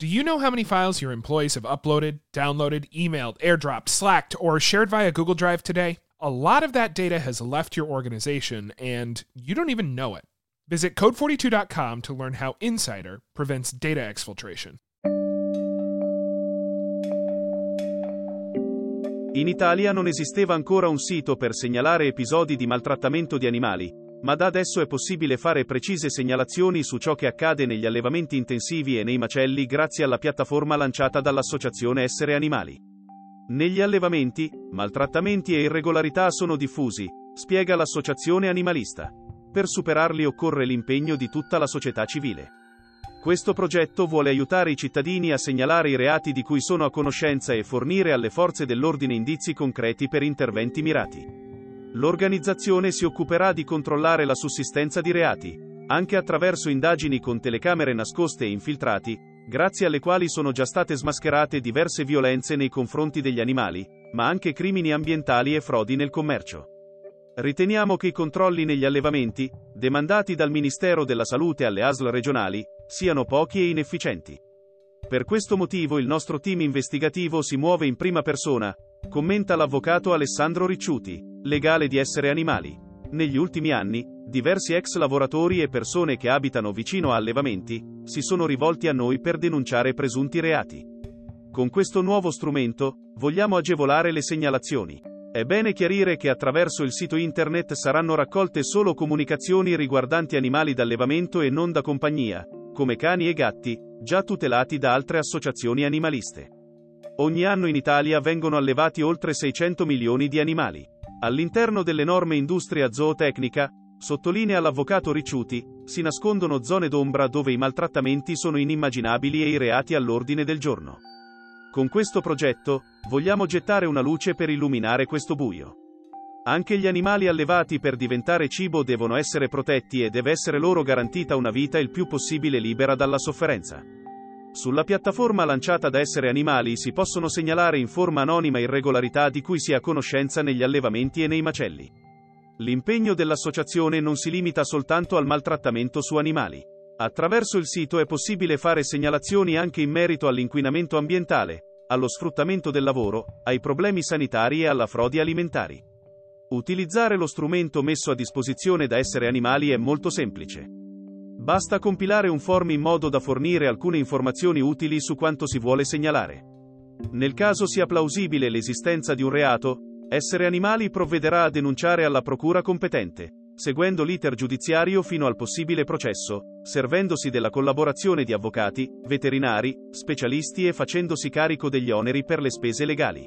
Do you know how many files your employees have uploaded, downloaded, emailed, airdropped, slacked, or shared via Google Drive today? A lot of that data has left your organization and you don't even know it. Visit code42.com to learn how Insider prevents data exfiltration. In Italia non esisteva ancora un sito per segnalare episodi di maltrattamento di animali, ma da adesso è possibile fare precise segnalazioni su ciò che accade negli allevamenti intensivi e nei macelli grazie alla piattaforma lanciata dall'associazione Essere Animali. Negli allevamenti, maltrattamenti e irregolarità sono diffusi, spiega l'associazione animalista. Per superarli occorre l'impegno di tutta la società civile. Questo progetto vuole aiutare i cittadini a segnalare i reati di cui sono a conoscenza e fornire alle forze dell'ordine indizi concreti per interventi mirati. L'organizzazione si occuperà di controllare la sussistenza di reati, anche attraverso indagini con telecamere nascoste e infiltrati, grazie alle quali sono già state smascherate diverse violenze nei confronti degli animali, ma anche crimini ambientali e frodi nel commercio. Riteniamo che i controlli negli allevamenti, demandati dal Ministero della Salute alle ASL regionali, siano pochi e inefficienti. Per questo motivo il nostro team investigativo si muove in prima persona, commenta l'avvocato Alessandro Ricciuti, legale di essere animali. Negli ultimi anni, diversi ex lavoratori e persone che abitano vicino a allevamenti si sono rivolti a noi per denunciare presunti reati. Con questo nuovo strumento, vogliamo agevolare le segnalazioni. È bene chiarire che attraverso il sito internet saranno raccolte solo comunicazioni riguardanti animali d'allevamento e non da compagnia, come cani e gatti, già tutelati da altre associazioni animaliste. Ogni anno in Italia vengono allevati oltre 600 milioni di animali. All'interno dell'enorme industria zootecnica, sottolinea l'avvocato Ricciuti, si nascondono zone d'ombra dove i maltrattamenti sono inimmaginabili e i reati all'ordine del giorno. Con questo progetto, vogliamo gettare una luce per illuminare questo buio. Anche gli animali allevati per diventare cibo devono essere protetti e deve essere loro garantita una vita il più possibile libera dalla sofferenza. Sulla piattaforma lanciata da Essere Animali si possono segnalare in forma anonima irregolarità di cui si ha conoscenza negli allevamenti e nei macelli. L'impegno dell'associazione non si limita soltanto al maltrattamento su animali. Attraverso il sito è possibile fare segnalazioni anche in merito all'inquinamento ambientale, allo sfruttamento del lavoro, ai problemi sanitari e alla frodi alimentari. Utilizzare lo strumento messo a disposizione da essere animali è molto semplice. Basta compilare un form in modo da fornire alcune informazioni utili su quanto si vuole segnalare. Nel caso sia plausibile l'esistenza di un reato, Essere Animali provvederà a denunciare alla procura competente, seguendo l'iter giudiziario fino al possibile processo, servendosi della collaborazione di avvocati, veterinari, specialisti e facendosi carico degli oneri per le spese legali.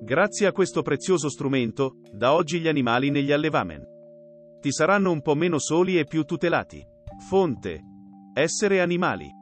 Grazie a questo prezioso strumento, da oggi gli animali negli allevamen ti saranno un po' meno soli e più tutelati. Fonte. Essere animali.